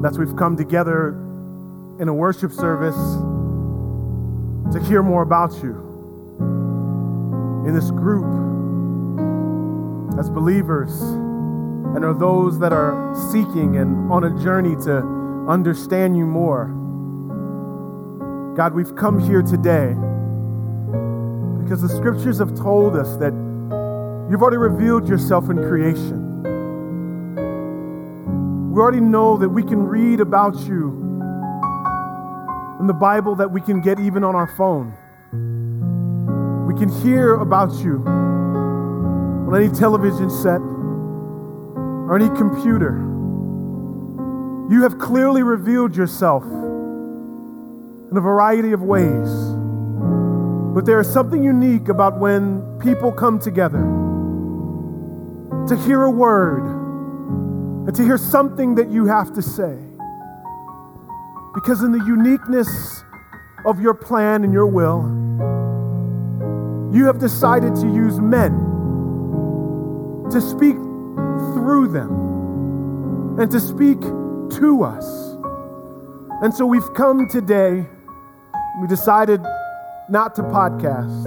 That's we've come together in a worship service to hear more about you. In this group, as believers, and are those that are seeking and on a journey to understand you more. God, we've come here today because the scriptures have told us that you've already revealed yourself in creation. We already know that we can read about you in the Bible that we can get even on our phone. We can hear about you on any television set or any computer. You have clearly revealed yourself in a variety of ways. But there is something unique about when people come together to hear a word and to hear something that you have to say. Because in the uniqueness of your plan and your will, you have decided to use men to speak through them and to speak to us. And so we've come today, we decided not to podcast.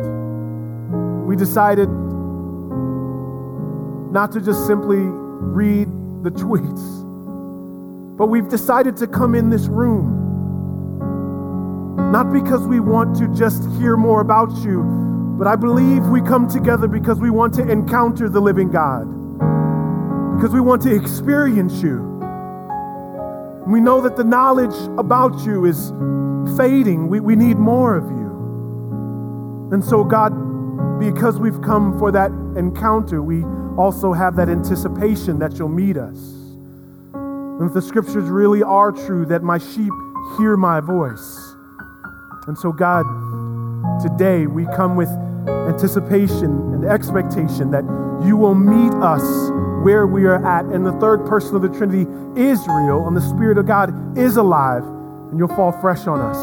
We decided not to just simply read the tweets, but we've decided to come in this room. Not because we want to just hear more about you, but I believe we come together because we want to encounter the living God because we want to experience you. We know that the knowledge about you is fading. We, we need more of you. And so, God, because we've come for that encounter, we also have that anticipation that you'll meet us. And if the scriptures really are true, that my sheep hear my voice. And so, God, today we come with anticipation and expectation that you will meet us where we are at. And the third person of the Trinity is real, and the Spirit of God is alive, and you'll fall fresh on us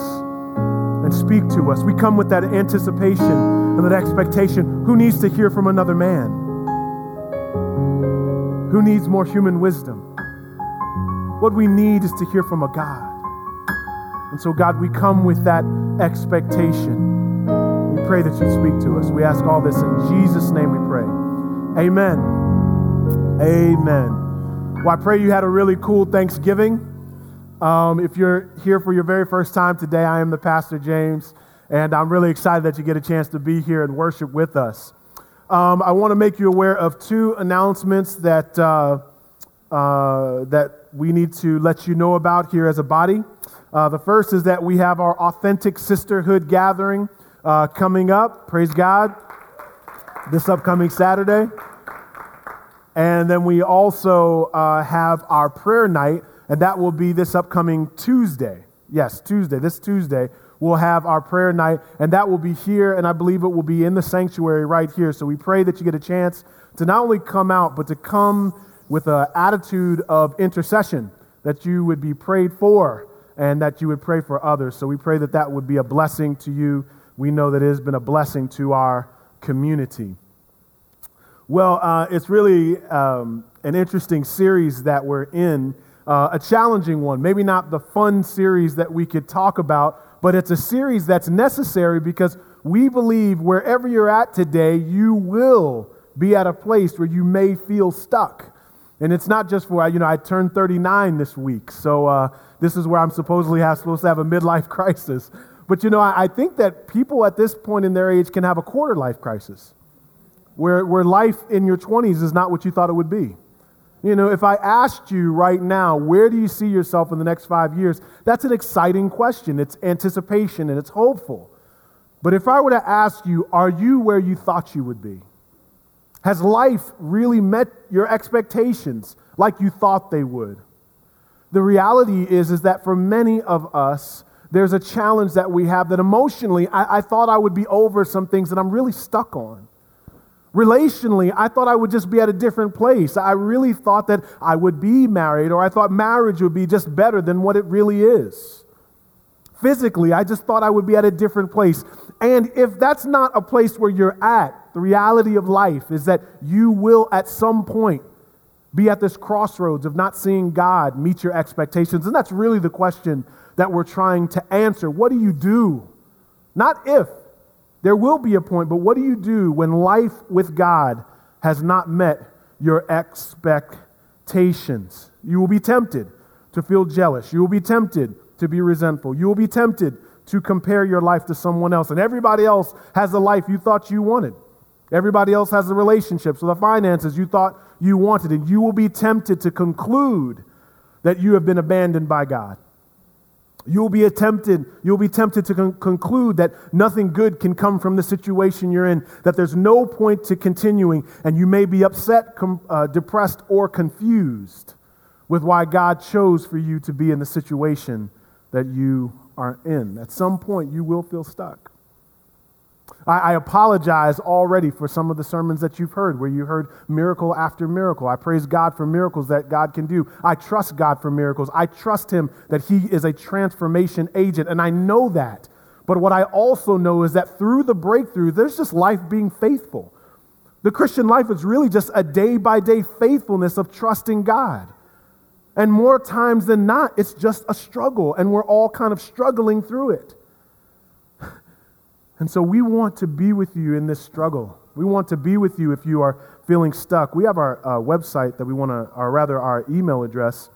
and speak to us. We come with that anticipation and that expectation. Who needs to hear from another man? Who needs more human wisdom? What we need is to hear from a God. And so, God, we come with that expectation. We pray that you speak to us. We ask all this in Jesus' name we pray. Amen. Amen. Well, I pray you had a really cool Thanksgiving. Um, if you're here for your very first time today, I am the Pastor James, and I'm really excited that you get a chance to be here and worship with us. Um, I want to make you aware of two announcements that, uh, uh, that we need to let you know about here as a body. Uh, the first is that we have our Authentic Sisterhood gathering uh, coming up. Praise God. This upcoming Saturday. And then we also uh, have our prayer night, and that will be this upcoming Tuesday. Yes, Tuesday, this Tuesday, we'll have our prayer night, and that will be here, and I believe it will be in the sanctuary right here. So we pray that you get a chance to not only come out, but to come with an attitude of intercession, that you would be prayed for and that you would pray for others. So we pray that that would be a blessing to you. We know that it has been a blessing to our community. Well, uh, it's really um, an interesting series that we're in, uh, a challenging one. Maybe not the fun series that we could talk about, but it's a series that's necessary because we believe wherever you're at today, you will be at a place where you may feel stuck. And it's not just for, you know, I turned 39 this week, so uh, this is where I'm supposedly have, supposed to have a midlife crisis. But, you know, I, I think that people at this point in their age can have a quarter life crisis where, where life in your 20s is not what you thought it would be. You know, if I asked you right now, where do you see yourself in the next five years? That's an exciting question. It's anticipation and it's hopeful. But if I were to ask you, are you where you thought you would be? Has life really met your expectations like you thought they would? The reality is, is that for many of us, there's a challenge that we have that emotionally, I, I thought I would be over some things that I'm really stuck on. Relationally, I thought I would just be at a different place. I really thought that I would be married, or I thought marriage would be just better than what it really is. Physically, I just thought I would be at a different place. And if that's not a place where you're at, the reality of life is that you will at some point be at this crossroads of not seeing God meet your expectations. And that's really the question that we're trying to answer. What do you do? Not if. There will be a point, but what do you do when life with God has not met your expectations? You will be tempted to feel jealous. You will be tempted to be resentful. You will be tempted to compare your life to someone else. And everybody else has the life you thought you wanted. Everybody else has the relationships or the finances you thought you wanted. And you will be tempted to conclude that you have been abandoned by God. You'll be tempted, you'll be tempted to con- conclude that nothing good can come from the situation you're in, that there's no point to continuing, and you may be upset, com- uh, depressed, or confused with why God chose for you to be in the situation that you are in. At some point, you will feel stuck. I, I, apologize already for some of the sermons that you've heard where you heard miracle after miracle. I praise God for miracles that God can do. I trust God for miracles. I trust Him that He is a transformation agent, and I know that. But what I also know is that through the breakthrough, there's just life being faithful. The Christian life is really just a day by day faithfulness of trusting God. And more times than not, it's just a struggle, and we're all kind of struggling through it. And so we want to be with you in this struggle. We want to be with you if you are feeling stuck. We have our uh, website that we want to, or rather, our email address.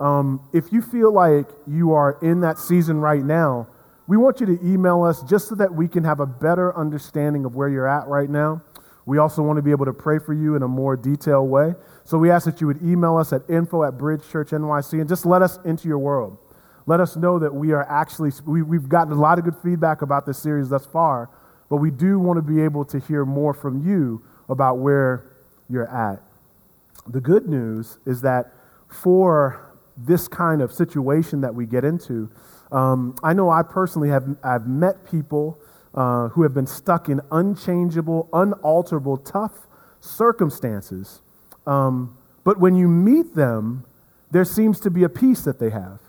Um, if you feel like you are in that season right now, we want you to email us just so that we can have a better understanding of where you're at right now. We also want to be able to pray for you in a more detailed way. So we ask that you would email us at info at Bridge Church NYC and just let us into your world let us know that we are actually, we, we've gotten a lot of good feedback about this series thus far, but we do want to be able to hear more from you about where you're at. The good news is that for this kind of situation that we get into, um, I know I personally have I've met people uh, who have been stuck in unchangeable, unalterable, tough circumstances. Um, but when you meet them, there seems to be a peace that they have.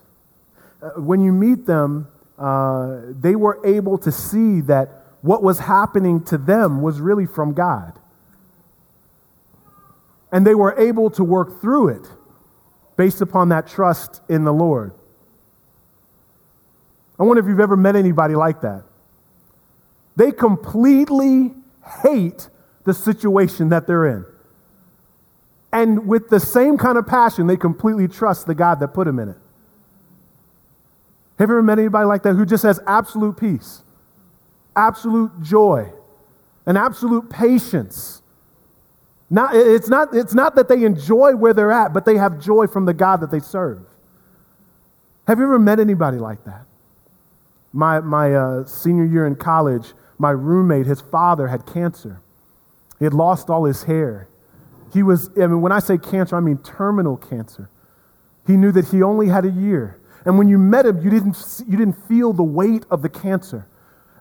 Uh, when you meet them, uh, they were able to see that what was happening to them was really from God. And they were able to work through it based upon that trust in the Lord. I wonder if you've ever met anybody like that. They completely hate the situation that they're in. And with the same kind of passion, they completely trust the God that put them in it. Have you ever met anybody like that who just has absolute peace, absolute joy, and absolute patience? Not, it's, not, it's not that they enjoy where they're at, but they have joy from the God that they serve. Have you ever met anybody like that? My, my uh, senior year in college, my roommate, his father had cancer. He had lost all his hair. He was, I mean, when I say cancer, I mean terminal cancer. He knew that he only had a year. And when you met him, you didn't, you didn't feel the weight of the cancer.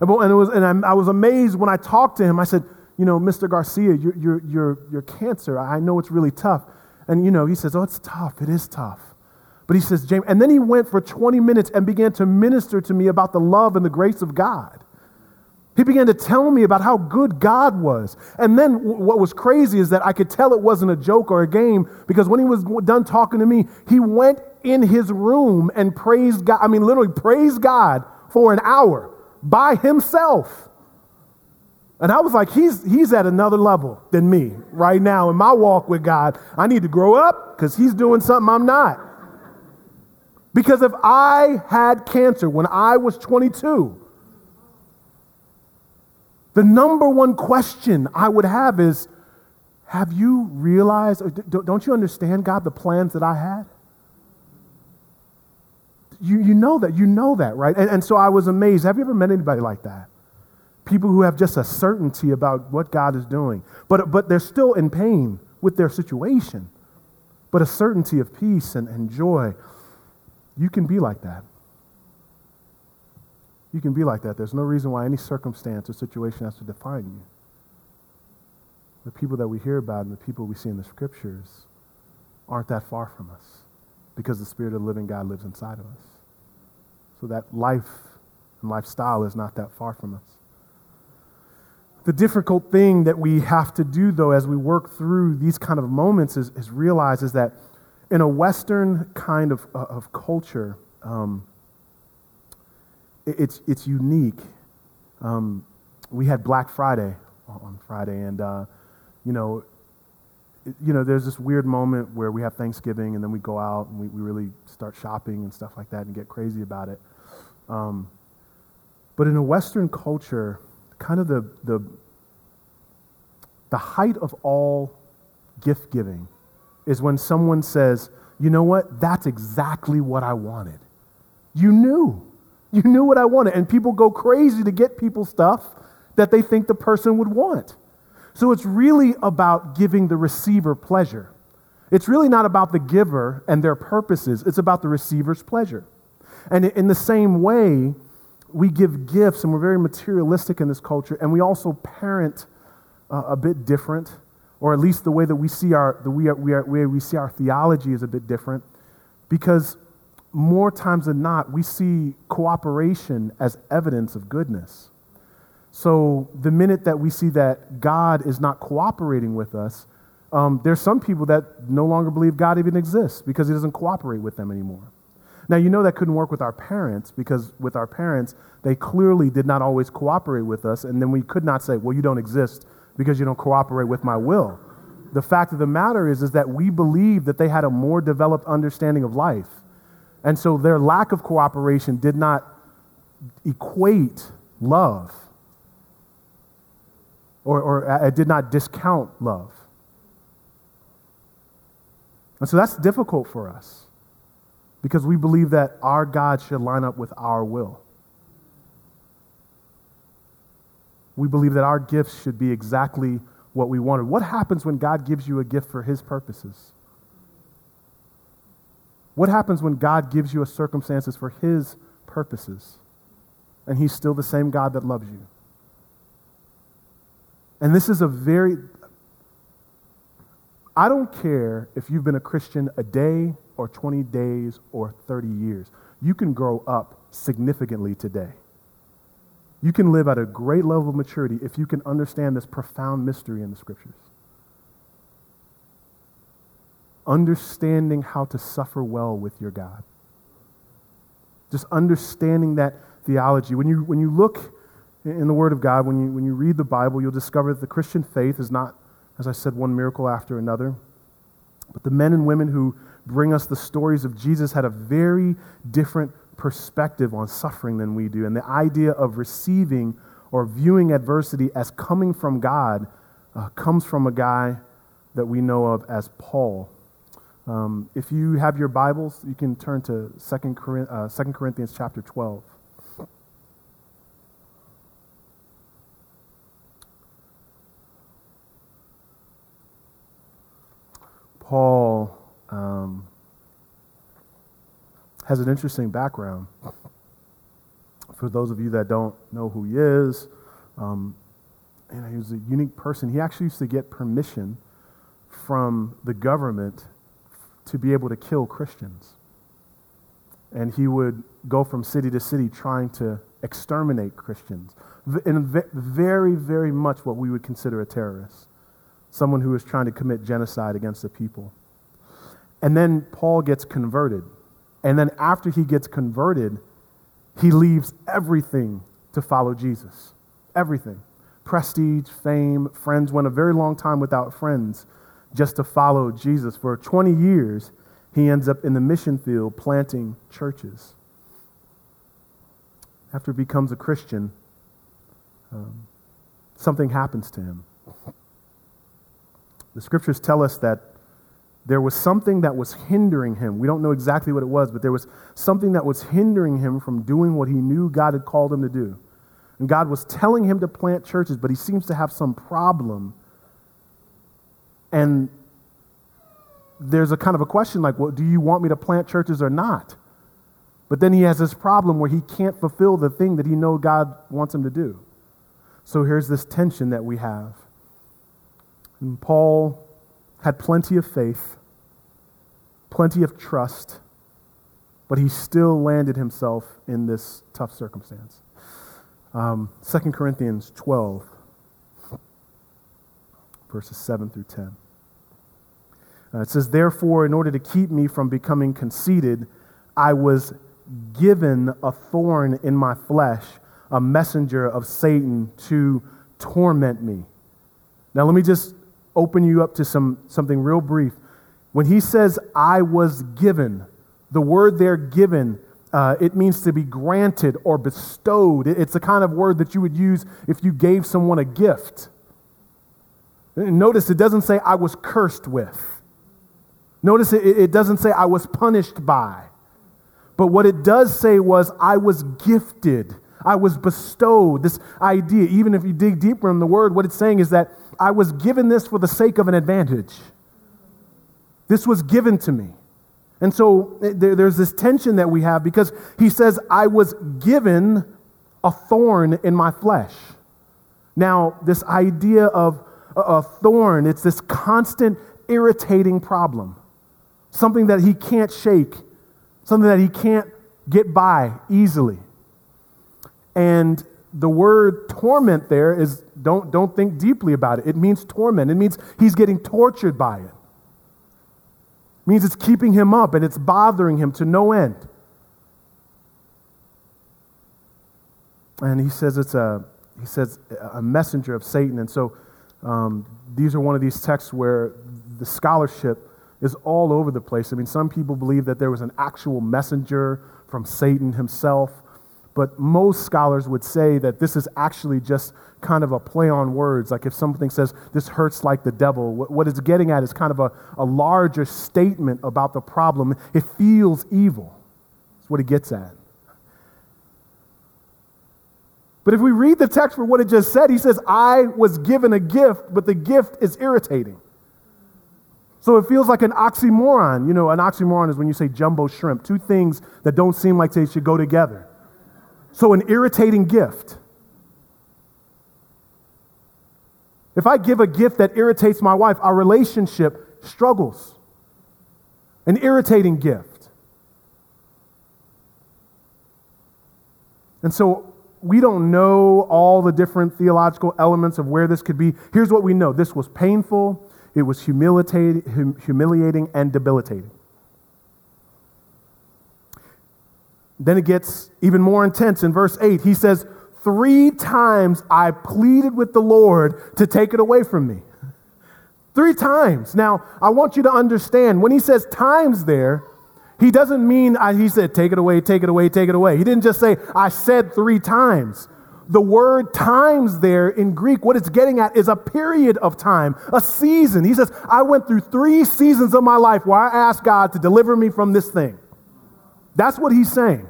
And, it was, and I was amazed when I talked to him. I said, You know, Mr. Garcia, your, your, your, your cancer, I know it's really tough. And, you know, he says, Oh, it's tough. It is tough. But he says, James, and then he went for 20 minutes and began to minister to me about the love and the grace of God. He began to tell me about how good God was. And then what was crazy is that I could tell it wasn't a joke or a game because when he was done talking to me, he went in his room and praised God. I mean, literally praised God for an hour by himself. And I was like, he's, he's at another level than me right now in my walk with God. I need to grow up because he's doing something I'm not. Because if I had cancer when I was 22, the number one question I would have is Have you realized, don't you understand, God, the plans that I had? You, you know that, you know that, right? And, and so I was amazed. Have you ever met anybody like that? People who have just a certainty about what God is doing, but, but they're still in pain with their situation, but a certainty of peace and, and joy. You can be like that. You can be like that. There's no reason why any circumstance or situation has to define you. The people that we hear about and the people we see in the scriptures aren't that far from us because the Spirit of the living God lives inside of us. So that life and lifestyle is not that far from us. The difficult thing that we have to do, though, as we work through these kind of moments is, is realize is that in a Western kind of, uh, of culture, um, it, it's, it's unique. Um, we had Black Friday on Friday, and, uh, you know, you know, there's this weird moment where we have Thanksgiving and then we go out and we, we really start shopping and stuff like that and get crazy about it. Um, but in a Western culture, kind of the, the, the height of all gift giving is when someone says, you know what, that's exactly what I wanted. You knew. You knew what I wanted. And people go crazy to get people stuff that they think the person would want. So it's really about giving the receiver pleasure. It's really not about the giver and their purposes, it's about the receiver's pleasure. And in the same way, we give gifts and we're very materialistic in this culture, and we also parent uh, a bit different, or at least the way that we see our the we, are, way we see our theology is a bit different, because more times than not, we see cooperation as evidence of goodness. So the minute that we see that God is not cooperating with us, um, there's some people that no longer believe God even exists because He doesn't cooperate with them anymore. Now, you know that couldn't work with our parents because with our parents, they clearly did not always cooperate with us. And then we could not say, well, you don't exist because you don't cooperate with my will. The fact of the matter is, is that we believe that they had a more developed understanding of life. And so their lack of cooperation did not equate love or, or uh, did not discount love. And so that's difficult for us because we believe that our God should line up with our will. We believe that our gifts should be exactly what we wanted. What happens when God gives you a gift for his purposes? What happens when God gives you a circumstances for his purposes and he's still the same God that loves you? And this is a very, I don't care if you've been a Christian a day or 20 days or 30 years. You can grow up significantly today. You can live at a great level of maturity if you can understand this profound mystery in the scriptures. Understanding how to suffer well with your God. Just understanding that theology. When you, when you look in the Word of God, when you, when you read the Bible, you'll discover that the Christian faith is not, as I said, one miracle after another. But the men and women who bring us the stories of Jesus had a very different perspective on suffering than we do. And the idea of receiving or viewing adversity as coming from God uh, comes from a guy that we know of as Paul. Um, if you have your Bibles, you can turn to 2 uh, Corinthians chapter 12. Paul um, has an interesting background. For those of you that don't know who he is, um, and he was a unique person. He actually used to get permission from the government to be able to kill Christians. And he would go from city to city trying to exterminate Christians. In very, very much what we would consider a terrorist someone who was trying to commit genocide against the people. And then Paul gets converted. And then after he gets converted, he leaves everything to follow Jesus. Everything. Prestige, fame, friends, went a very long time without friends just to follow Jesus. For 20 years, he ends up in the mission field planting churches. After he becomes a Christian, um, something happens to him. The scriptures tell us that there was something that was hindering him. We don't know exactly what it was, but there was something that was hindering him from doing what he knew God had called him to do. And God was telling him to plant churches, but he seems to have some problem. And there's a kind of a question like, well, do you want me to plant churches or not? But then he has this problem where he can't fulfill the thing that he knows God wants him to do. So here's this tension that we have. And Paul had plenty of faith, plenty of trust, but he still landed himself in this tough circumstance. Um, 2 Corinthians 12. verses 7 through 10. Uh, it says, Therefore, in order to keep me from becoming conceited, I was given a thorn in my flesh, a messenger of Satan to torment me. Now, let me just open you up to some, something real brief. When he says, I was given, the word there given, uh, it means to be granted or bestowed. It's the kind of word that you would use if you gave someone a gift. Notice it doesn't say, I was cursed with. Notice it, it doesn't say, I was punished by. But what it does say was, I was gifted. I was bestowed. This idea, even if you dig deeper in the word, what it's saying is that I was given this for the sake of an advantage. This was given to me. And so eh, there, there's this tension that we have because he says, I was given a thorn in my flesh. Now, this idea of a thorn, it's this constant irritating problem, something that he can't shake, something that he can't get by easily. And the word torment there is don't, don't think deeply about it. It means torment. It means he's getting tortured by it. It means it's keeping him up and it's bothering him to no end. And he says it's a he says a messenger of Satan. And so um, these are one of these texts where the scholarship is all over the place. I mean, some people believe that there was an actual messenger from Satan himself. But most scholars would say that this is actually just kind of a play on words. Like if something says, this hurts like the devil, what it's getting at is kind of a, a larger statement about the problem. It feels evil. That's what it gets at. But if we read the text for what it just said, he says, I was given a gift, but the gift is irritating. So it feels like an oxymoron. You know, an oxymoron is when you say jumbo shrimp, two things that don't seem like they should go together. So, an irritating gift. If I give a gift that irritates my wife, our relationship struggles. An irritating gift. And so we don't know all the different theological elements of where this could be. Here's what we know this was painful, it was humiliating, and debilitating. Then it gets even more intense in verse 8. He says, Three times I pleaded with the Lord to take it away from me. Three times. Now, I want you to understand when he says times there, he doesn't mean I, he said, take it away, take it away, take it away. He didn't just say, I said three times. The word times there in Greek, what it's getting at is a period of time, a season. He says, I went through three seasons of my life where I asked God to deliver me from this thing. That's what he's saying.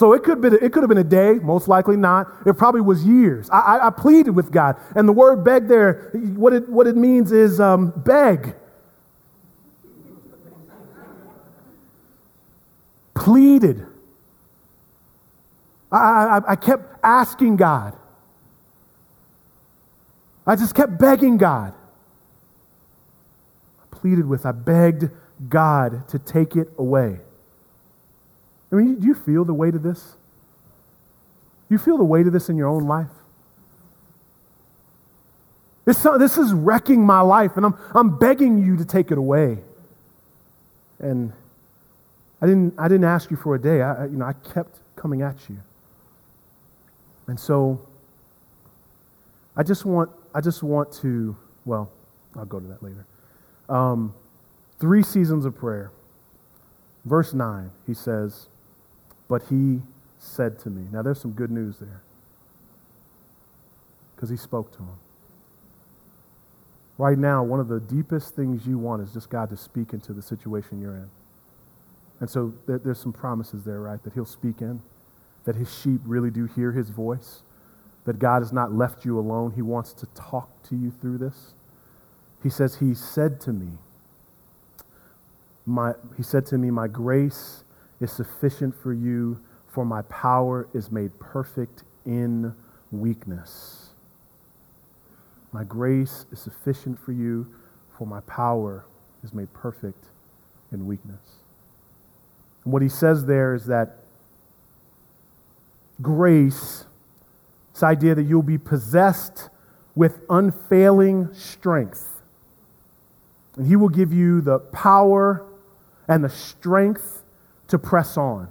So it could, be, it could have been a day, most likely not. It probably was years. I, I, I pleaded with God. And the word beg there, what it, what it means is um, beg. pleaded. I, I, I kept asking God. I just kept begging God. I pleaded with, I begged God to take it away. I mean, do you feel the weight of this? You feel the weight of this in your own life? This, this is wrecking my life, and I'm, I'm begging you to take it away. And I didn't, I didn't ask you for a day. I, you know, I kept coming at you. And so I just want, I just want to, well, I'll go to that later. Um, three seasons of prayer. Verse 9, he says, But he said to me. Now, there's some good news there because he spoke to him. Right now, one of the deepest things you want is just God to speak into the situation you're in. And so there, there's some promises there, right? That he'll speak in, that his sheep really do hear his voice, that God has not left you alone. He wants to talk to you through this. He says, He said to me, my, He said to me, My grace is sufficient for you, for my power is made perfect in weakness. My grace is sufficient for you, for my power is made perfect in weakness. And what he says there is that grace, this idea that you'll be possessed with unfailing strength. And He will give you the power and the strength to press on.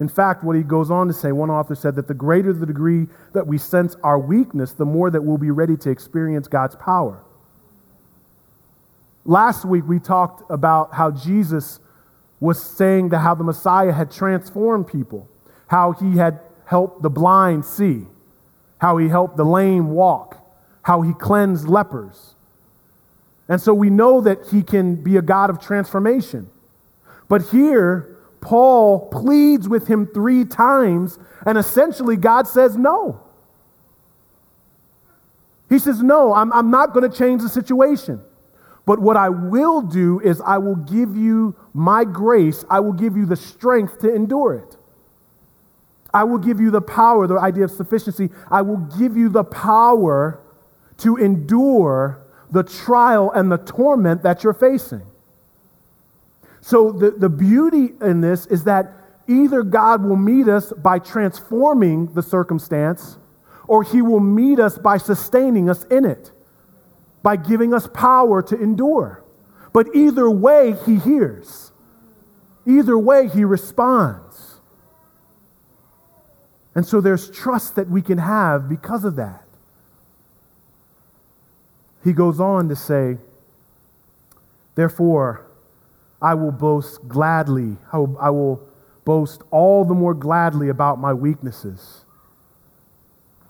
In fact, what he goes on to say, one author said that the greater the degree that we sense our weakness, the more that we'll be ready to experience God's power. Last week, we talked about how Jesus was saying that how the Messiah had transformed people, how he had helped the blind see, how he helped the lame walk, how he cleansed lepers. And so we know that he can be a God of transformation. But here, Paul pleads with him three times, and essentially God says no. He says, No, I'm, I'm not going to change the situation. But what I will do is I will give you my grace, I will give you the strength to endure it. I will give you the power, the idea of sufficiency. I will give you the power to endure the trial and the torment that you're facing. So, the, the beauty in this is that either God will meet us by transforming the circumstance, or he will meet us by sustaining us in it by giving us power to endure. But either way, he hears. Either way, he responds. And so there's trust that we can have because of that. He goes on to say, Therefore, I will boast gladly, I will, I will boast all the more gladly about my weaknesses,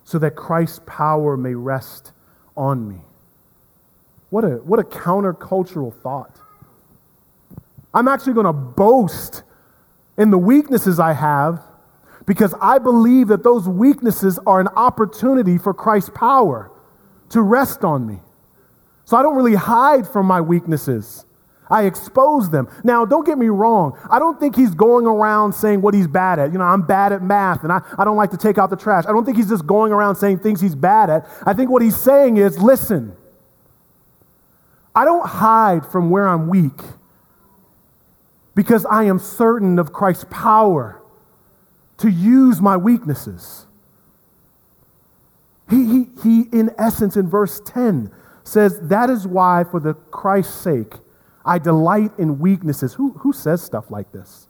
so that Christ's power may rest on me. What a, what a countercultural thought. I'm actually going to boast in the weaknesses I have because I believe that those weaknesses are an opportunity for Christ's power to rest on me. So I don't really hide from my weaknesses. I expose them. Now, don't get me wrong. I don't think he's going around saying what he's bad at. You know, I'm bad at math and I, I don't like to take out the trash. I don't think he's just going around saying things he's bad at. I think what he's saying is listen, I don't hide from where I'm weak because I am certain of Christ's power to use my weaknesses. He, he, he, in essence, in verse 10, says, That is why, for the Christ's sake, I delight in weaknesses. Who, who says stuff like this?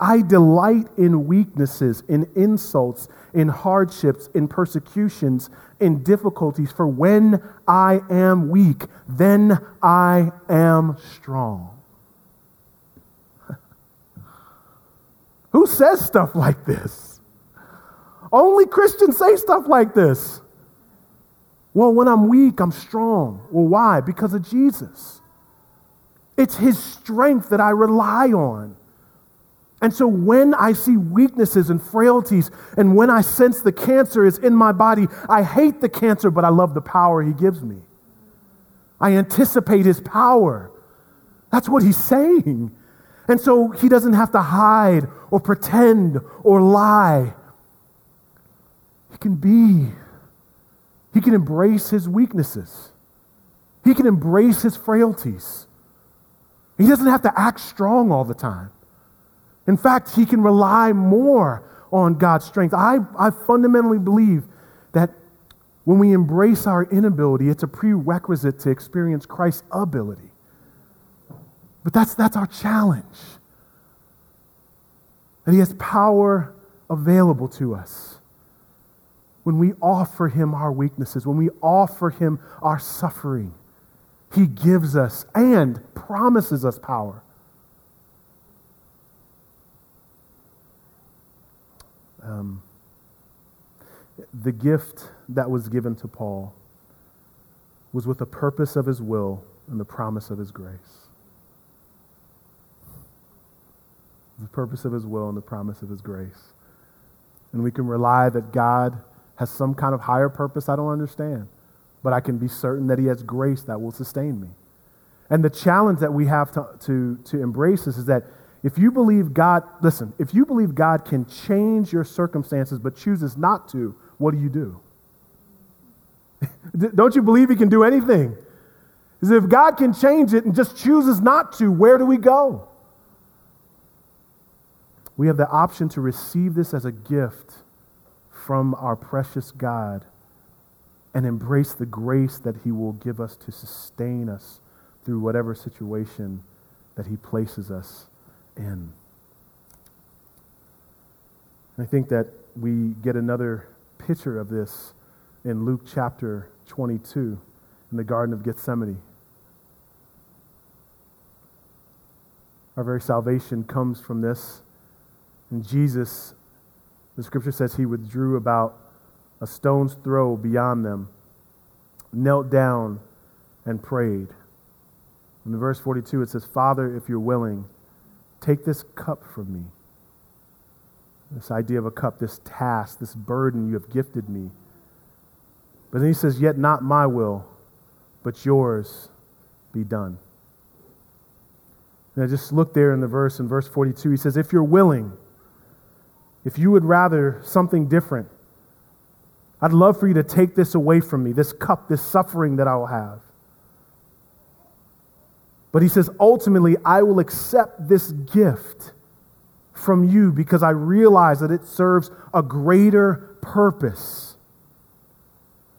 I delight in weaknesses, in insults, in hardships, in persecutions, in difficulties, for when I am weak, then I am strong. Who says stuff like this? Only Christians say stuff like this. Well, when I'm weak, I'm strong. Well, why? Because of Jesus. It's his strength that I rely on. And so when I see weaknesses and frailties, and when I sense the cancer is in my body, I hate the cancer, but I love the power he gives me. I anticipate his power. That's what he's saying. And so he doesn't have to hide or pretend or lie. He can be, he can embrace his weaknesses, he can embrace his frailties. He doesn't have to act strong all the time. In fact, he can rely more on God's strength. I, I fundamentally believe that when we embrace our inability, it's a prerequisite to experience Christ's ability. But that's, that's our challenge. That he has power available to us. When we offer him our weaknesses, when we offer him our suffering, he gives us and promises us power. Um, the gift that was given to Paul was with the purpose of his will and the promise of his grace. The purpose of his will and the promise of his grace. And we can rely that God has some kind of higher purpose I don't understand, but I can be certain that he has grace that will sustain me. And the challenge that we have to, to, to embrace this is that if you believe God, listen, if you believe God can change your circumstances but chooses not to, what do you do? Don't you believe He can do anything? Because if God can change it and just chooses not to, where do we go? We have the option to receive this as a gift from our precious God and embrace the grace that He will give us to sustain us through whatever situation that He places us in. And I think that we get another picture of this in Luke chapter 22 in the Garden of Gethsemane. Our very salvation comes from this. And Jesus, the scripture says he withdrew about a stone's throw beyond them, knelt down, and prayed. In verse 42, it says, Father, if you're willing, take this cup from me. This idea of a cup, this task, this burden you have gifted me. But then he says, Yet not my will, but yours be done. I just look there in the verse, in verse 42, he says, If you're willing, if you would rather something different, I'd love for you to take this away from me, this cup, this suffering that I will have. But he says, ultimately, I will accept this gift from you because I realize that it serves a greater purpose.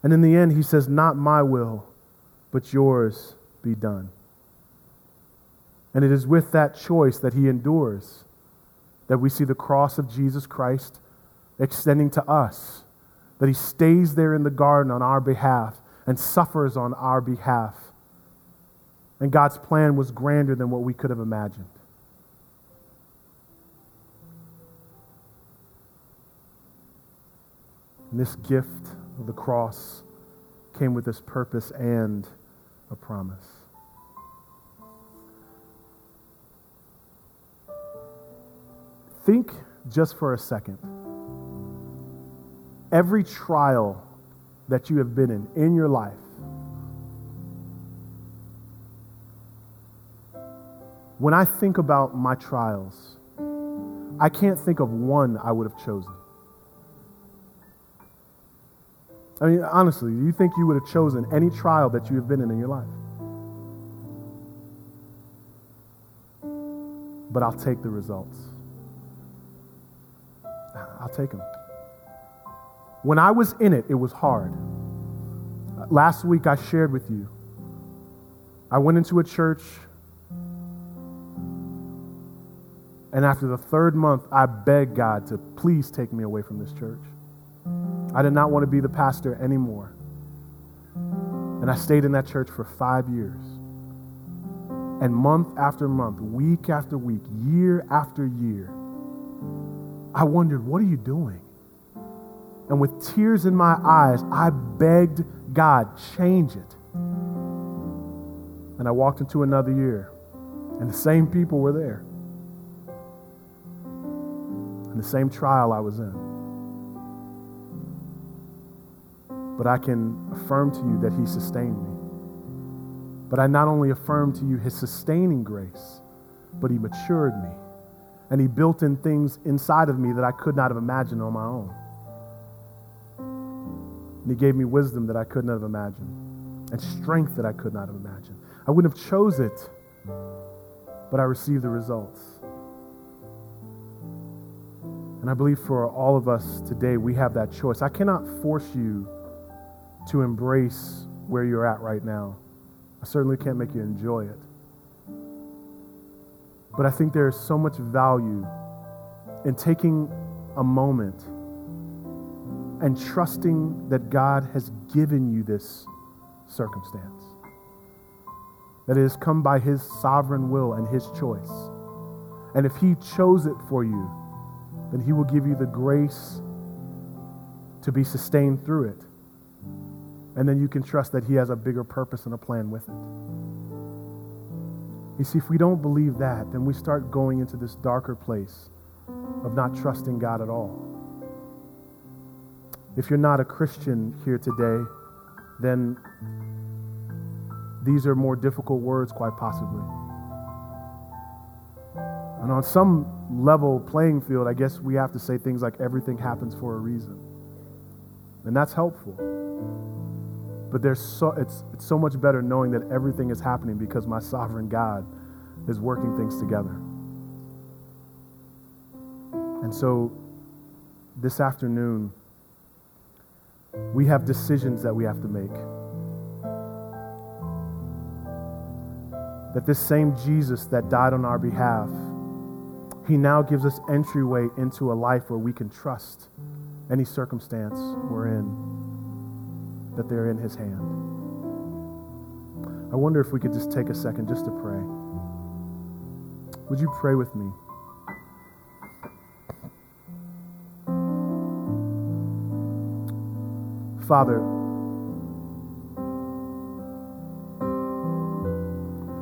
And in the end, he says, Not my will, but yours be done. And it is with that choice that he endures that we see the cross of Jesus Christ extending to us, that he stays there in the garden on our behalf and suffers on our behalf. And God's plan was grander than what we could have imagined. And this gift of the cross came with this purpose and a promise. Think just for a second. Every trial that you have been in in your life, when I think about my trials, I can't think of one I would have chosen. I mean, honestly, do you think you would have chosen any trial that you have been in in your life? But I'll take the results. I'll take them. When I was in it, it was hard. Last week, I shared with you. I went into a church, and after the third month, I begged God to please take me away from this church. I did not want to be the pastor anymore. And I stayed in that church for five years. And month after month, week after week, year after year, I wondered, what are you doing? And with tears in my eyes, I begged God, change it. And I walked into another year, and the same people were there. And the same trial I was in. But I can affirm to you that He sustained me. But I not only affirm to you His sustaining grace, but He matured me. And He built in things inside of me that I could not have imagined on my own. And He gave me wisdom that I could not have imagined, and strength that I could not have imagined. I wouldn't have chose it, but I received the results. And I believe for all of us today, we have that choice. I cannot force you to embrace where you're at right now. I certainly can't make you enjoy it. But I think there is so much value in taking a moment and trusting that God has given you this circumstance. That it has come by His sovereign will and His choice. And if He chose it for you, then He will give you the grace to be sustained through it. And then you can trust that He has a bigger purpose and a plan with it. You see, if we don't believe that, then we start going into this darker place of not trusting God at all. If you're not a Christian here today, then these are more difficult words, quite possibly. And on some level playing field, I guess we have to say things like everything happens for a reason. And that's helpful. But there's so, it's, it's so much better knowing that everything is happening because my sovereign God is working things together. And so this afternoon, we have decisions that we have to make. that this same Jesus that died on our behalf, he now gives us entryway into a life where we can trust any circumstance we're in, that they're in his hand. I wonder if we could just take a second just to pray. Would you pray with me? Father,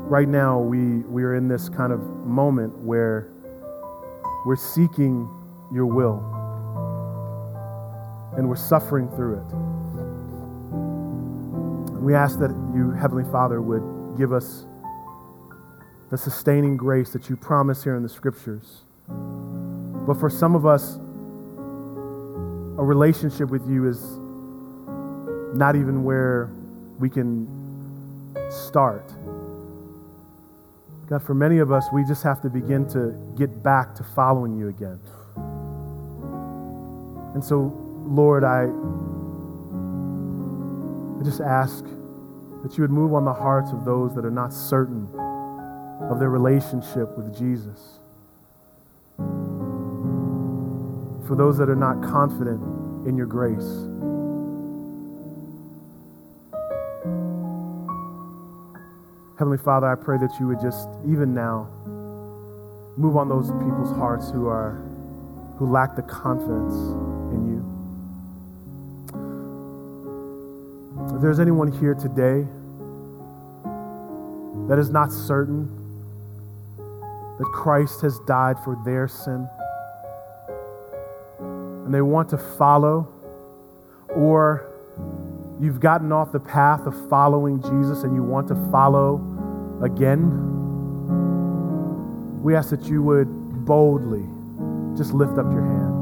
right now we, we are in this kind of moment where we're seeking your will and we're suffering through it. We ask that you, Heavenly Father, would give us the sustaining grace that you promise here in the scriptures. But for some of us, a relationship with you is not even where we can start. God, for many of us, we just have to begin to get back to following you again. And so, Lord, I, I just ask that you would move on the hearts of those that are not certain of their relationship with Jesus. For those that are not confident in your grace. Heavenly Father, I pray that you would just, even now, move on those people's hearts who are who lack the confidence in you. If there's anyone here today that is not certain that Christ has died for their sin, and they want to follow, or you've gotten off the path of following Jesus and you want to follow again, we ask that you would boldly just lift up your hand.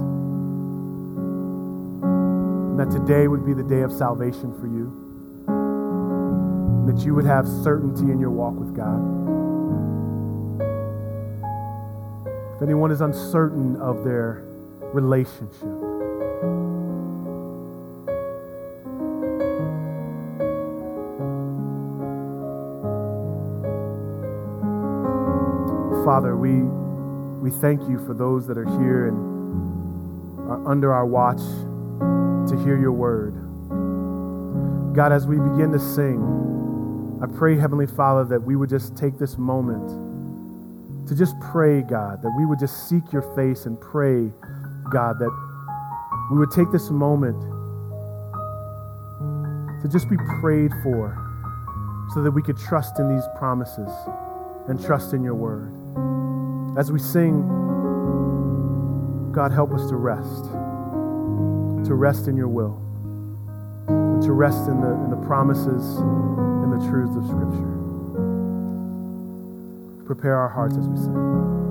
And that today would be the day of salvation for you. And that you would have certainty in your walk with God. If anyone is uncertain of their relationship, Father, we, we thank you for those that are here and are under our watch to hear your word. God, as we begin to sing, I pray, Heavenly Father, that we would just take this moment to just pray, God, that we would just seek your face and pray, God, that we would take this moment to just be prayed for so that we could trust in these promises and trust in your word. As we sing, God, help us to rest, to rest in your will, and to rest in the, in the promises and the truths of Scripture. Prepare our hearts as we sing.